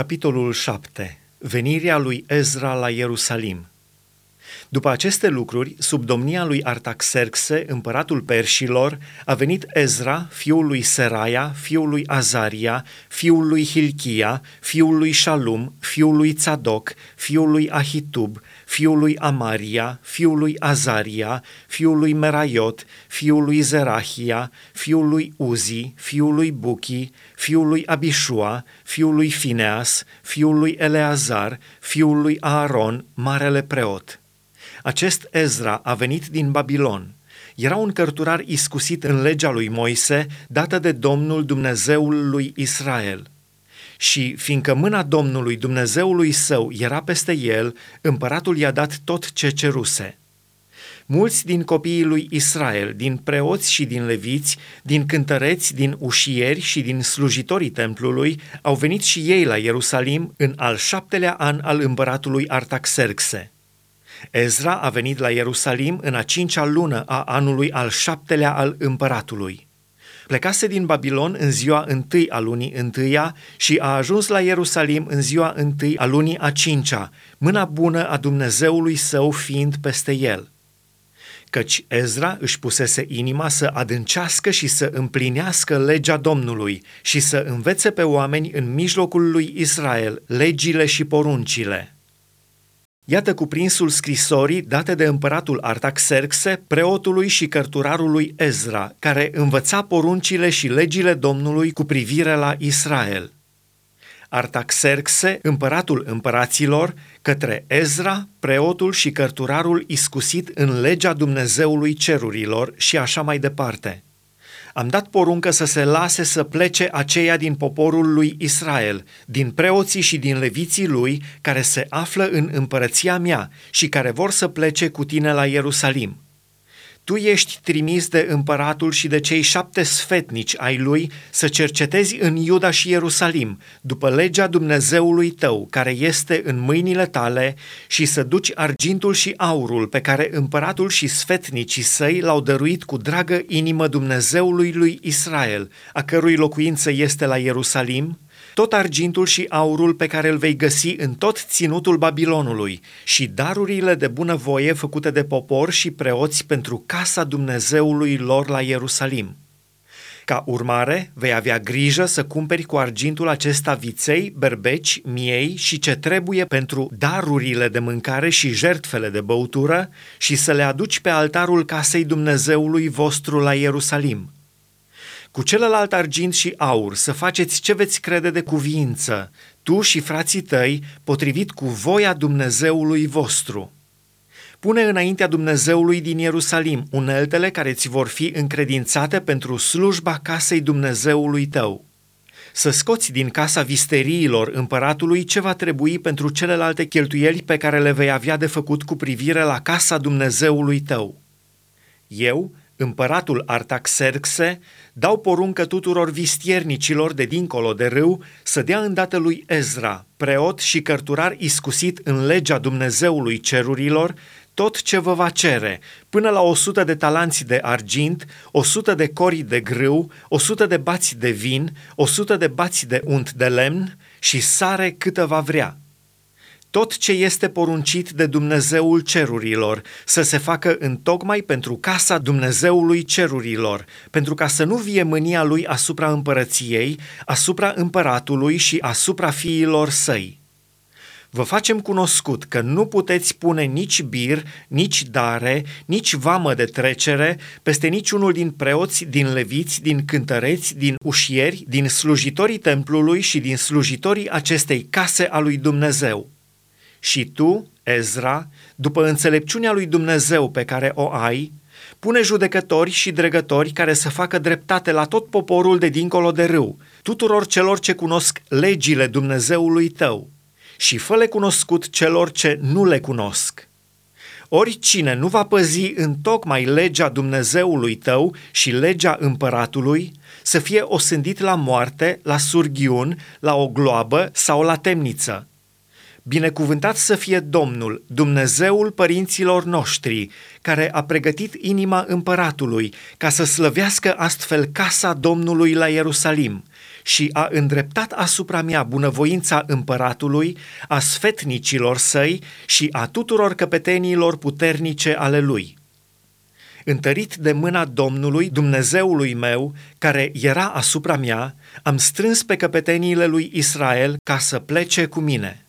Capitolul 7. Venirea lui Ezra la Ierusalim. După aceste lucruri, sub domnia lui Artaxerxe, împăratul perșilor, a venit Ezra, fiul lui Seraia, fiul lui Azaria, fiul lui Hilchia, fiul lui Shalum, fiul lui Tzadok, fiul lui Ahitub, fiul lui Amaria, fiul lui Azaria, fiul lui Meraiot, fiul lui Zerahia, fiul lui Uzi, fiul lui Buchi, fiul lui Abishua, fiul lui Fineas, fiul lui Eleazar, fiul lui Aaron, marele preot. Acest Ezra a venit din Babilon. Era un cărturar iscusit în legea lui Moise, dată de Domnul Dumnezeul lui Israel. Și fiindcă mâna Domnului Dumnezeului său era peste el, împăratul i-a dat tot ce ceruse. Mulți din copiii lui Israel, din preoți și din leviți, din cântăreți, din ușieri și din slujitorii templului, au venit și ei la Ierusalim în al șaptelea an al împăratului Artaxerxe. Ezra a venit la Ierusalim în a cincea lună a anului al șaptelea al împăratului. Plecase din Babilon în ziua întâi a lunii întâia și a ajuns la Ierusalim în ziua întâi a lunii a cincea, mâna bună a Dumnezeului său fiind peste el. Căci Ezra își pusese inima să adâncească și să împlinească legea Domnului și să învețe pe oameni în mijlocul lui Israel legile și poruncile. Iată cuprinsul scrisorii date de împăratul Artaxerxe, preotului și cărturarului Ezra, care învăța poruncile și legile Domnului cu privire la Israel. Artaxerxe, împăratul împăraților, către Ezra, preotul și cărturarul iscusit în legea Dumnezeului cerurilor și așa mai departe – am dat poruncă să se lase să plece aceia din poporul lui Israel, din preoții și din leviții lui, care se află în împărăția mea și care vor să plece cu tine la Ierusalim tu ești trimis de împăratul și de cei șapte sfetnici ai lui să cercetezi în Iuda și Ierusalim, după legea Dumnezeului tău, care este în mâinile tale, și să duci argintul și aurul pe care împăratul și sfetnicii săi l-au dăruit cu dragă inimă Dumnezeului lui Israel, a cărui locuință este la Ierusalim, tot argintul și aurul pe care îl vei găsi în tot ținutul Babilonului și darurile de bunăvoie făcute de popor și preoți pentru casa Dumnezeului lor la Ierusalim. Ca urmare, vei avea grijă să cumperi cu argintul acesta viței, berbeci, miei și ce trebuie pentru darurile de mâncare și jertfele de băutură și să le aduci pe altarul casei Dumnezeului vostru la Ierusalim – cu celălalt argint și aur să faceți ce veți crede de cuviință, tu și frații tăi, potrivit cu voia Dumnezeului vostru. Pune înaintea Dumnezeului din Ierusalim uneltele care ți vor fi încredințate pentru slujba casei Dumnezeului tău. Să scoți din casa visteriilor împăratului ce va trebui pentru celelalte cheltuieli pe care le vei avea de făcut cu privire la casa Dumnezeului tău. Eu, împăratul Artaxerxe, dau poruncă tuturor vistiernicilor de dincolo de râu să dea îndată lui Ezra, preot și cărturar iscusit în legea Dumnezeului cerurilor, tot ce vă va cere, până la o sută de talanți de argint, o sută de cori de grâu, o sută de bați de vin, o sută de bați de unt de lemn și sare câtă va vrea tot ce este poruncit de Dumnezeul cerurilor, să se facă în tocmai pentru casa Dumnezeului cerurilor, pentru ca să nu vie mânia lui asupra împărăției, asupra împăratului și asupra fiilor săi. Vă facem cunoscut că nu puteți pune nici bir, nici dare, nici vamă de trecere peste niciunul din preoți, din leviți, din cântăreți, din ușieri, din slujitorii templului și din slujitorii acestei case a lui Dumnezeu și tu, Ezra, după înțelepciunea lui Dumnezeu pe care o ai, pune judecători și dregători care să facă dreptate la tot poporul de dincolo de râu, tuturor celor ce cunosc legile Dumnezeului tău și fă-le cunoscut celor ce nu le cunosc. Oricine nu va păzi în tocmai legea Dumnezeului tău și legea împăratului, să fie osândit la moarte, la surghiun, la o gloabă sau la temniță – Binecuvântat să fie Domnul, Dumnezeul părinților noștri, care a pregătit inima împăratului ca să slăvească astfel casa Domnului la Ierusalim și a îndreptat asupra mea bunăvoința împăratului, a sfetnicilor săi și a tuturor căpetenilor puternice ale lui. Întărit de mâna Domnului, Dumnezeului meu, care era asupra mea, am strâns pe căpeteniile lui Israel ca să plece cu mine.